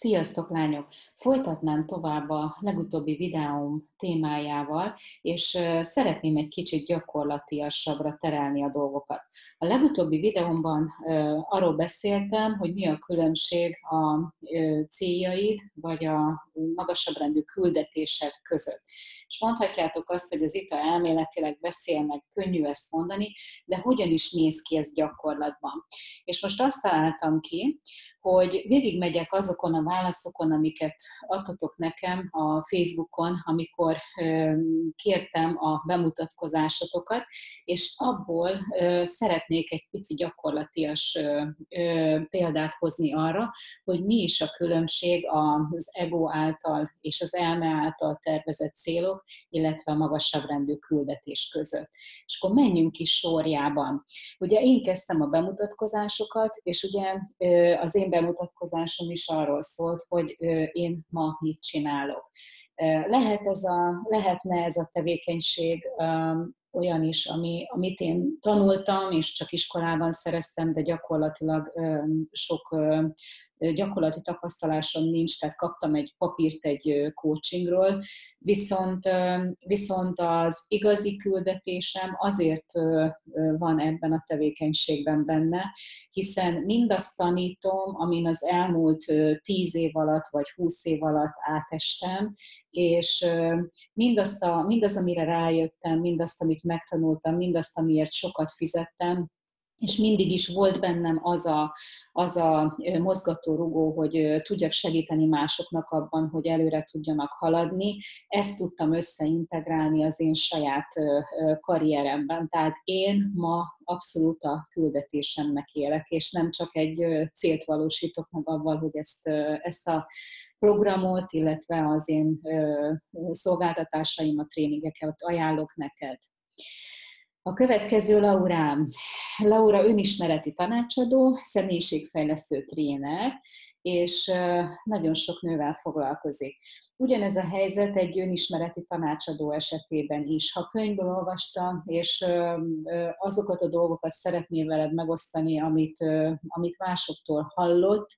Sziasztok lányok! Folytatnám tovább a legutóbbi videóm témájával, és szeretném egy kicsit gyakorlatiasabbra terelni a dolgokat. A legutóbbi videómban arról beszéltem, hogy mi a különbség a céljaid, vagy a magasabb rendű küldetésed között. És mondhatjátok azt, hogy az ITA elméletileg beszél, meg könnyű ezt mondani, de hogyan is néz ki ez gyakorlatban. És most azt találtam ki, hogy végigmegyek azokon a válaszokon, amiket adtatok nekem a Facebookon, amikor kértem a bemutatkozásotokat, és abból szeretnék egy pici gyakorlatias példát hozni arra, hogy mi is a különbség az ego által és az elme által tervezett célok, illetve a magasabb rendű küldetés között. És akkor menjünk is sorjában. Ugye én kezdtem a bemutatkozásokat, és ugye az én bemutatkozásom is arról szólt, hogy én ma mit csinálok. Lehet ez a, lehetne ez a tevékenység olyan is, ami, amit én tanultam, és csak iskolában szereztem, de gyakorlatilag sok gyakorlati tapasztalásom nincs, tehát kaptam egy papírt egy coachingról, viszont, viszont az igazi küldetésem azért van ebben a tevékenységben benne, hiszen mindazt tanítom, amin az elmúlt tíz év alatt vagy húsz év alatt átestem, és mindazt, a, mindaz, amire rájöttem, mindazt, amit megtanultam, mindazt, amiért sokat fizettem, és mindig is volt bennem az a, az a mozgató rugó, hogy tudjak segíteni másoknak abban, hogy előre tudjanak haladni. Ezt tudtam összeintegrálni az én saját karrieremben. Tehát én ma abszolút a küldetésemnek élek, és nem csak egy célt valósítok meg avval, hogy ezt, ezt a programot, illetve az én szolgáltatásaimat, tréningeket ajánlok neked. A következő Laurám. Laura önismereti tanácsadó, személyiségfejlesztő tréner, és nagyon sok nővel foglalkozik. Ugyanez a helyzet egy önismereti tanácsadó esetében is. Ha könyvből olvasta, és azokat a dolgokat szeretné veled megosztani, amit, amit másoktól hallott,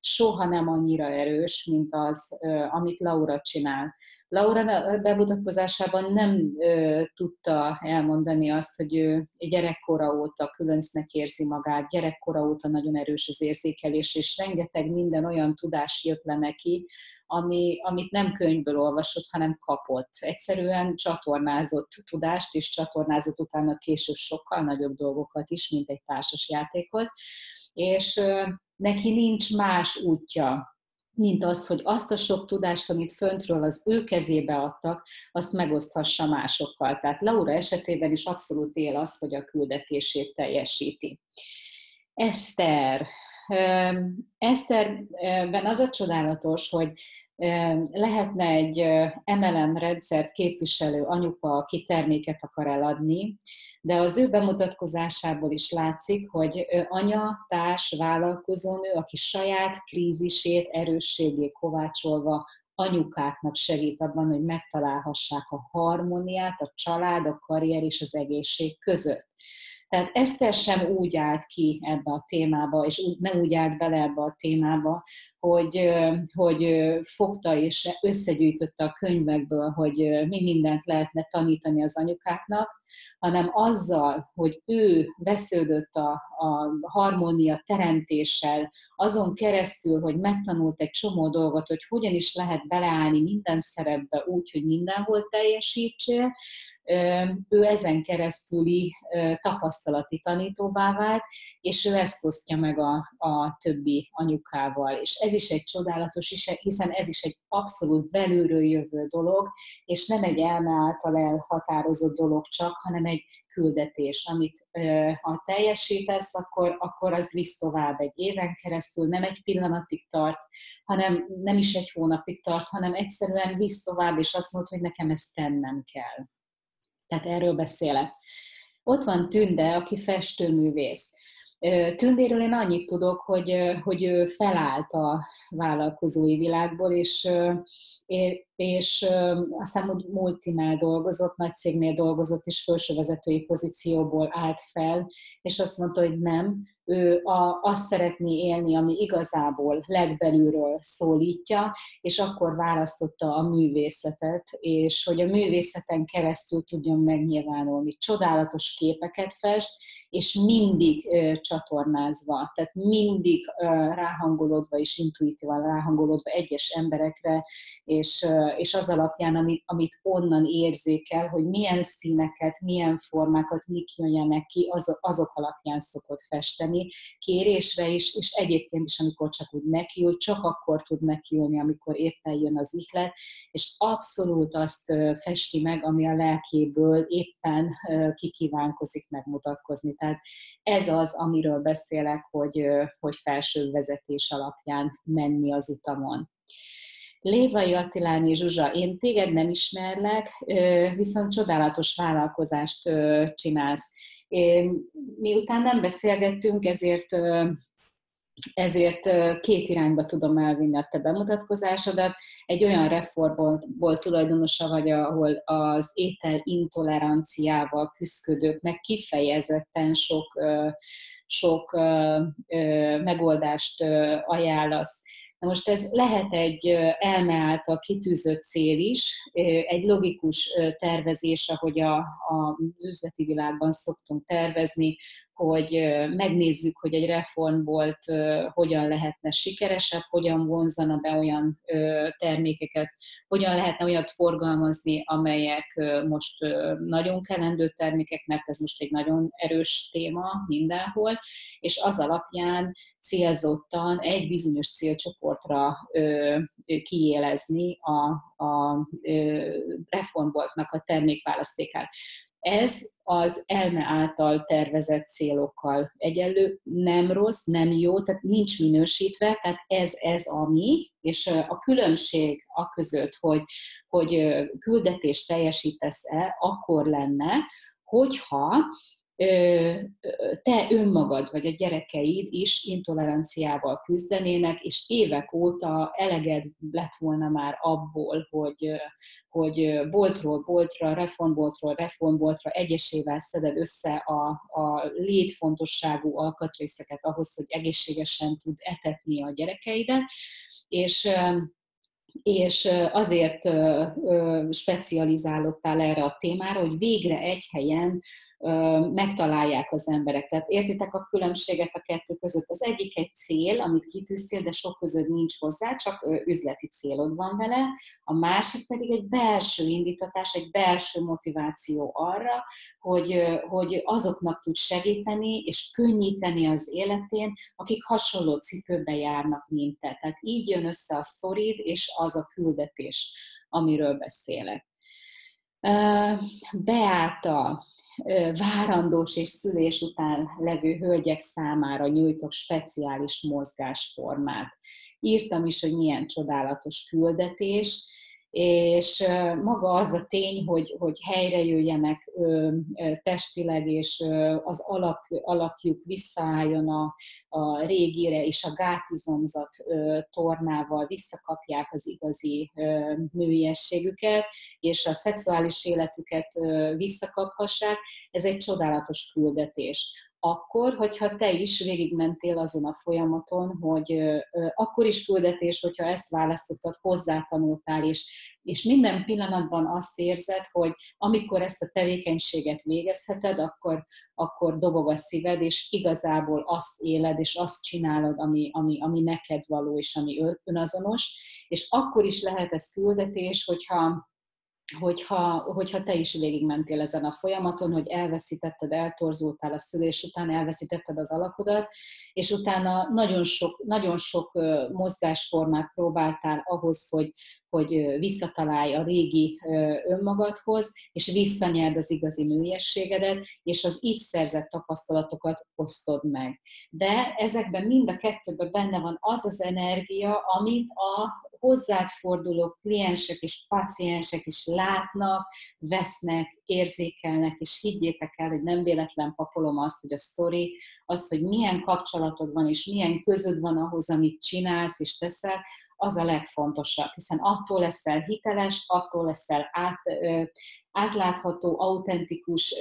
soha nem annyira erős, mint az, amit Laura csinál. Laura bemutatkozásában nem ö, tudta elmondani azt, hogy ő gyerekkora óta különcnek érzi magát, gyerekkora óta nagyon erős az érzékelés, és rengeteg minden olyan tudás jött le neki, ami, amit nem könyvből olvasott, hanem kapott. Egyszerűen csatornázott tudást, és csatornázott utána később sokkal nagyobb dolgokat is, mint egy társas játékot, és ö, neki nincs más útja, mint azt, hogy azt a sok tudást, amit föntről az ő kezébe adtak, azt megoszthassa másokkal. Tehát Laura esetében is abszolút él az, hogy a küldetését teljesíti. Eszter. Eszterben az a csodálatos, hogy lehetne egy MLM rendszert képviselő anyuka, aki terméket akar eladni, de az ő bemutatkozásából is látszik, hogy anya, társ, vállalkozónő, aki saját krízisét, erősségét kovácsolva anyukáknak segít abban, hogy megtalálhassák a harmóniát, a család, a karrier és az egészség között. Tehát Eszter sem úgy állt ki ebbe a témába, és nem úgy állt bele ebbe a témába, hogy, hogy fogta és összegyűjtötte a könyvekből, hogy mi mindent lehetne tanítani az anyukáknak, hanem azzal, hogy ő vesződött a, a harmónia teremtéssel, azon keresztül, hogy megtanult egy csomó dolgot, hogy hogyan is lehet beleállni minden szerepbe úgy, hogy mindenhol teljesítsél, ő ezen keresztüli tapasztalati tanítóvá vált, és ő ezt osztja meg a, a többi anyukával. És ez is egy csodálatos, hiszen ez is egy abszolút belülről jövő dolog, és nem egy elme által elhatározott dolog csak, hanem egy küldetés, amit ha teljesítesz, akkor, akkor az visz tovább egy éven keresztül, nem egy pillanatig tart, hanem nem is egy hónapig tart, hanem egyszerűen visz tovább, és azt mondod, hogy nekem ezt tennem kell. Tehát erről beszélek. Ott van Tünde, aki festőművész. Tündéről én annyit tudok, hogy, hogy ő felállt a vállalkozói világból, és, és aztán multinál dolgozott, nagy cégnél dolgozott, és felsővezetői pozícióból állt fel, és azt mondta, hogy nem, ő a, azt szeretné élni, ami igazából legbelülről szólítja, és akkor választotta a művészetet, és hogy a művészeten keresztül tudjon megnyilvánulni. Csodálatos képeket fest, és mindig ö, csatornázva, tehát mindig ö, ráhangolódva és intuitívan ráhangolódva egyes emberekre, és, ö, és az alapján, amit, amit onnan érzékel, hogy milyen színeket, milyen formákat, mik jönjenek ki, az, azok alapján szokott festeni, kérésre is, és egyébként is, amikor csak úgy nekiül, csak akkor tud nekiülni, amikor éppen jön az ihlet, és abszolút azt festi meg, ami a lelkéből éppen kikívánkozik megmutatkozni. Tehát ez az, amiről beszélek, hogy, hogy felső vezetés alapján menni az utamon. Lévai Attilányi Zsuzsa, én téged nem ismerlek, viszont csodálatos vállalkozást csinálsz. Miután nem beszélgettünk, ezért ezért két irányba tudom elvinni a te bemutatkozásodat. Egy olyan reformból tulajdonosa vagy, ahol az étel intoleranciával küzdködőknek kifejezetten sok, sok megoldást ajánlasz. Na most ez lehet egy elme által kitűzött cél is, egy logikus tervezés, ahogy a, az üzleti világban szoktunk tervezni, hogy megnézzük, hogy egy reformbolt hogyan lehetne sikeresebb, hogyan vonzana be olyan termékeket, hogyan lehetne olyat forgalmazni, amelyek most nagyon kellendő termékek, mert ez most egy nagyon erős téma mindenhol, és az alapján célzottan egy bizonyos célcsoportra kiélezni a, a reformboltnak a termékválasztékát. Ez az elme által tervezett célokkal egyenlő, nem rossz, nem jó, tehát nincs minősítve, tehát ez, ez a mi, és a különbség a között, hogy, hogy küldetést teljesítesz-e, akkor lenne, hogyha te önmagad vagy a gyerekeid is intoleranciával küzdenének, és évek óta eleged lett volna már abból, hogy, hogy boltról boltra, reformboltról reformboltra egyesével szeded össze a, a létfontosságú alkatrészeket ahhoz, hogy egészségesen tud etetni a gyerekeidet, és és azért specializálódtál erre a témára, hogy végre egy helyen megtalálják az emberek. Tehát értitek a különbséget a kettő között. Az egyik egy cél, amit kitűztél, de sok között nincs hozzá, csak üzleti célod van vele. A másik pedig egy belső indítatás, egy belső motiváció arra, hogy, hogy azoknak tud segíteni és könnyíteni az életén, akik hasonló cipőbe járnak, mint te. Tehát így jön össze a sztorid és az a küldetés, amiről beszélek. Beáta, várandós és szülés után levő hölgyek számára nyújtok speciális mozgásformát. Írtam is, hogy milyen csodálatos küldetés, és maga az a tény, hogy, hogy helyre jöjjenek testileg, és az alak, alakjuk visszaálljon a, a régire, és a gátizomzat tornával visszakapják az igazi nőiességüket, és a szexuális életüket visszakaphassák, ez egy csodálatos küldetés akkor, hogyha te is végigmentél azon a folyamaton, hogy akkor is küldetés, hogyha ezt választottad, hozzátanultál, és, és minden pillanatban azt érzed, hogy amikor ezt a tevékenységet végezheted, akkor, akkor dobog a szíved, és igazából azt éled, és azt csinálod, ami, ami, ami neked való, és ami önazonos, és akkor is lehet ez küldetés, hogyha hogyha, hogyha te is végigmentél ezen a folyamaton, hogy elveszítetted, eltorzultál a szülés után, elveszítetted az alakodat, és utána nagyon sok, nagyon sok mozgásformát próbáltál ahhoz, hogy, hogy visszatalálj a régi önmagadhoz, és visszanyerd az igazi nőiességedet, és az így szerzett tapasztalatokat osztod meg. De ezekben mind a kettőben benne van az az energia, amit a hozzád forduló kliensek és paciensek is látnak, vesznek, érzékelnek, és higgyétek el, hogy nem véletlen papolom azt, hogy a sztori, az, hogy milyen kapcsolatod van, és milyen közöd van ahhoz, amit csinálsz és teszel, az a legfontosabb, hiszen attól leszel hiteles, attól leszel át, átlátható, autentikus,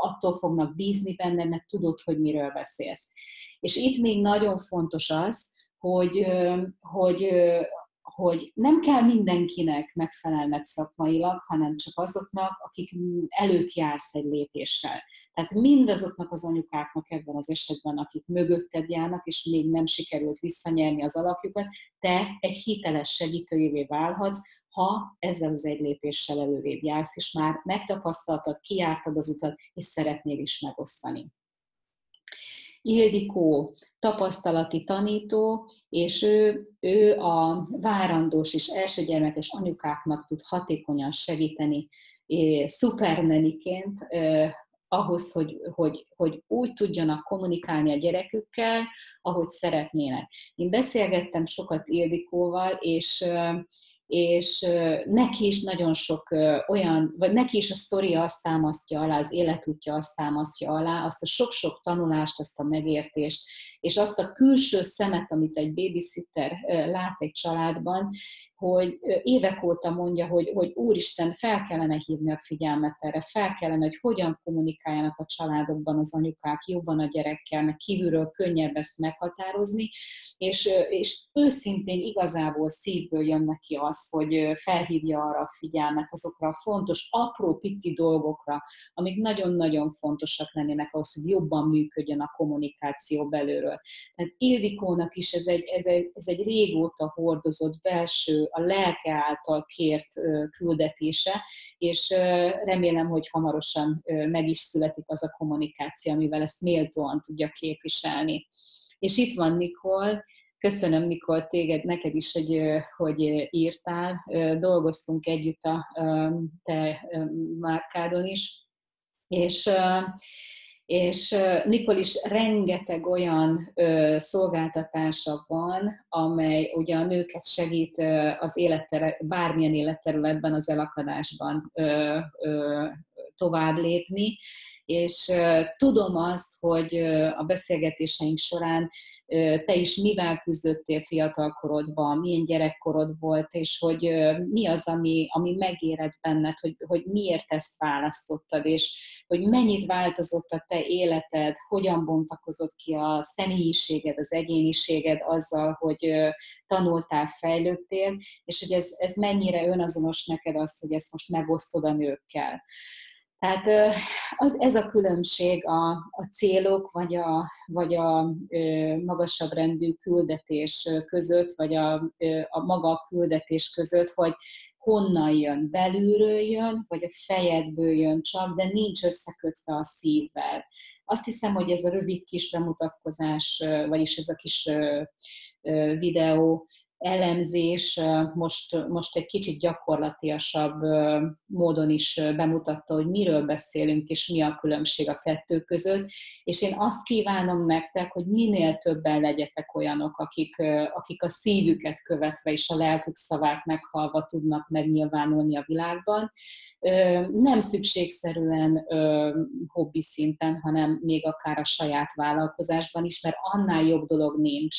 attól fognak bízni benned, mert tudod, hogy miről beszélsz. És itt még nagyon fontos az, hogy, hogy hogy nem kell mindenkinek megfelelned szakmailag, hanem csak azoknak, akik előtt jársz egy lépéssel. Tehát mindazoknak az anyukáknak ebben az esetben, akik mögötted járnak, és még nem sikerült visszanyerni az alakjukat, te egy hiteles segítőjévé válhatsz, ha ezzel az egy lépéssel előrébb jársz, és már megtapasztaltad, kiártad az utat, és szeretnél is megosztani. Ildikó tapasztalati tanító, és ő, ő a várandós és elsőgyermekes anyukáknak tud hatékonyan segíteni szuperneniként ahhoz, hogy, hogy, hogy úgy tudjanak kommunikálni a gyerekükkel, ahogy szeretnének. Én beszélgettem sokat Ildikóval, és és neki is nagyon sok olyan, vagy neki is a sztoria azt támasztja alá, az életútja azt támasztja alá, azt a sok-sok tanulást, azt a megértést, és azt a külső szemet, amit egy babysitter lát egy családban, hogy évek óta mondja, hogy, hogy úristen, fel kellene hívni a figyelmet erre, fel kellene, hogy hogyan kommunikáljanak a családokban az anyukák jobban a gyerekkel, meg kívülről könnyebb ezt meghatározni, és, és őszintén igazából szívből jön neki az, hogy felhívja arra a figyelmet, azokra a fontos, apró, pici dolgokra, amik nagyon-nagyon fontosak lennének ahhoz, hogy jobban működjön a kommunikáció belülről. Tehát Ildikónak is ez egy, ez egy, ez egy régóta hordozott belső a lelke által kért küldetése, és remélem, hogy hamarosan meg is születik az a kommunikáció, amivel ezt méltóan tudja képviselni. És itt van Nikol, Köszönöm, Nikol, téged, neked is, hogy, hogy írtál. Dolgoztunk együtt a te márkádon is, és és Nikol is rengeteg olyan szolgáltatása van, amely ugye a nőket segít az élettere, bármilyen életterületben az elakadásban tovább lépni, és tudom azt, hogy a beszélgetéseink során te is mivel küzdöttél fiatalkorodban, milyen gyerekkorod volt, és hogy mi az, ami, ami megéred benned, hogy, hogy miért ezt választottad, és hogy mennyit változott a te életed, hogyan bontakozott ki a személyiséged, az egyéniséged azzal, hogy tanultál, fejlődtél, és hogy ez, ez mennyire önazonos neked azt, hogy ezt most megosztod a nőkkel. Tehát az, ez a különbség a, a célok, vagy a, vagy a magasabb rendű küldetés között, vagy a, a maga küldetés között, hogy honnan jön, belülről jön, vagy a fejedből jön csak, de nincs összekötve a szívvel. Azt hiszem, hogy ez a rövid kis bemutatkozás, vagyis ez a kis videó elemzés most, most egy kicsit gyakorlatiasabb módon is bemutatta, hogy miről beszélünk, és mi a különbség a kettő között. És én azt kívánom nektek, hogy minél többen legyetek olyanok, akik, akik a szívüket követve és a lelkük szavát meghalva tudnak megnyilvánulni a világban. Nem szükségszerűen hobbi szinten, hanem még akár a saját vállalkozásban is, mert annál jobb dolog nincs,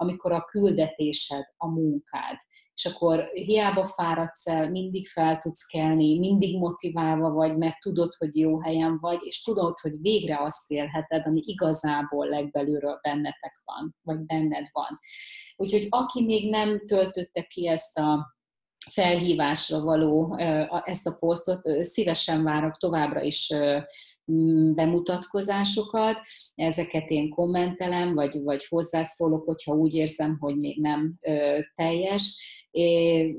amikor a küldetésed, a munkád, és akkor hiába fáradsz el, mindig fel tudsz kelni, mindig motiválva vagy, mert tudod, hogy jó helyen vagy, és tudod, hogy végre azt élheted, ami igazából legbelülről bennetek van, vagy benned van. Úgyhogy aki még nem töltötte ki ezt a felhívásra való ezt a posztot, szívesen várok továbbra is bemutatkozásokat, ezeket én kommentelem, vagy, vagy hozzászólok, hogyha úgy érzem, hogy még nem teljes.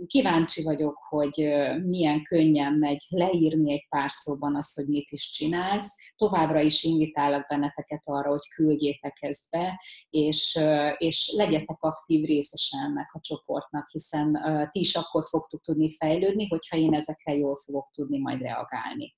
Kíváncsi vagyok, hogy milyen könnyen megy leírni egy pár szóban azt, hogy mit is csinálsz. Továbbra is invitálok benneteket arra, hogy küldjétek ezt be, és, és legyetek aktív részese a csoportnak, hiszen ti is akkor fogtok tudni fejlődni, hogyha én ezekkel jól fogok tudni majd reagálni.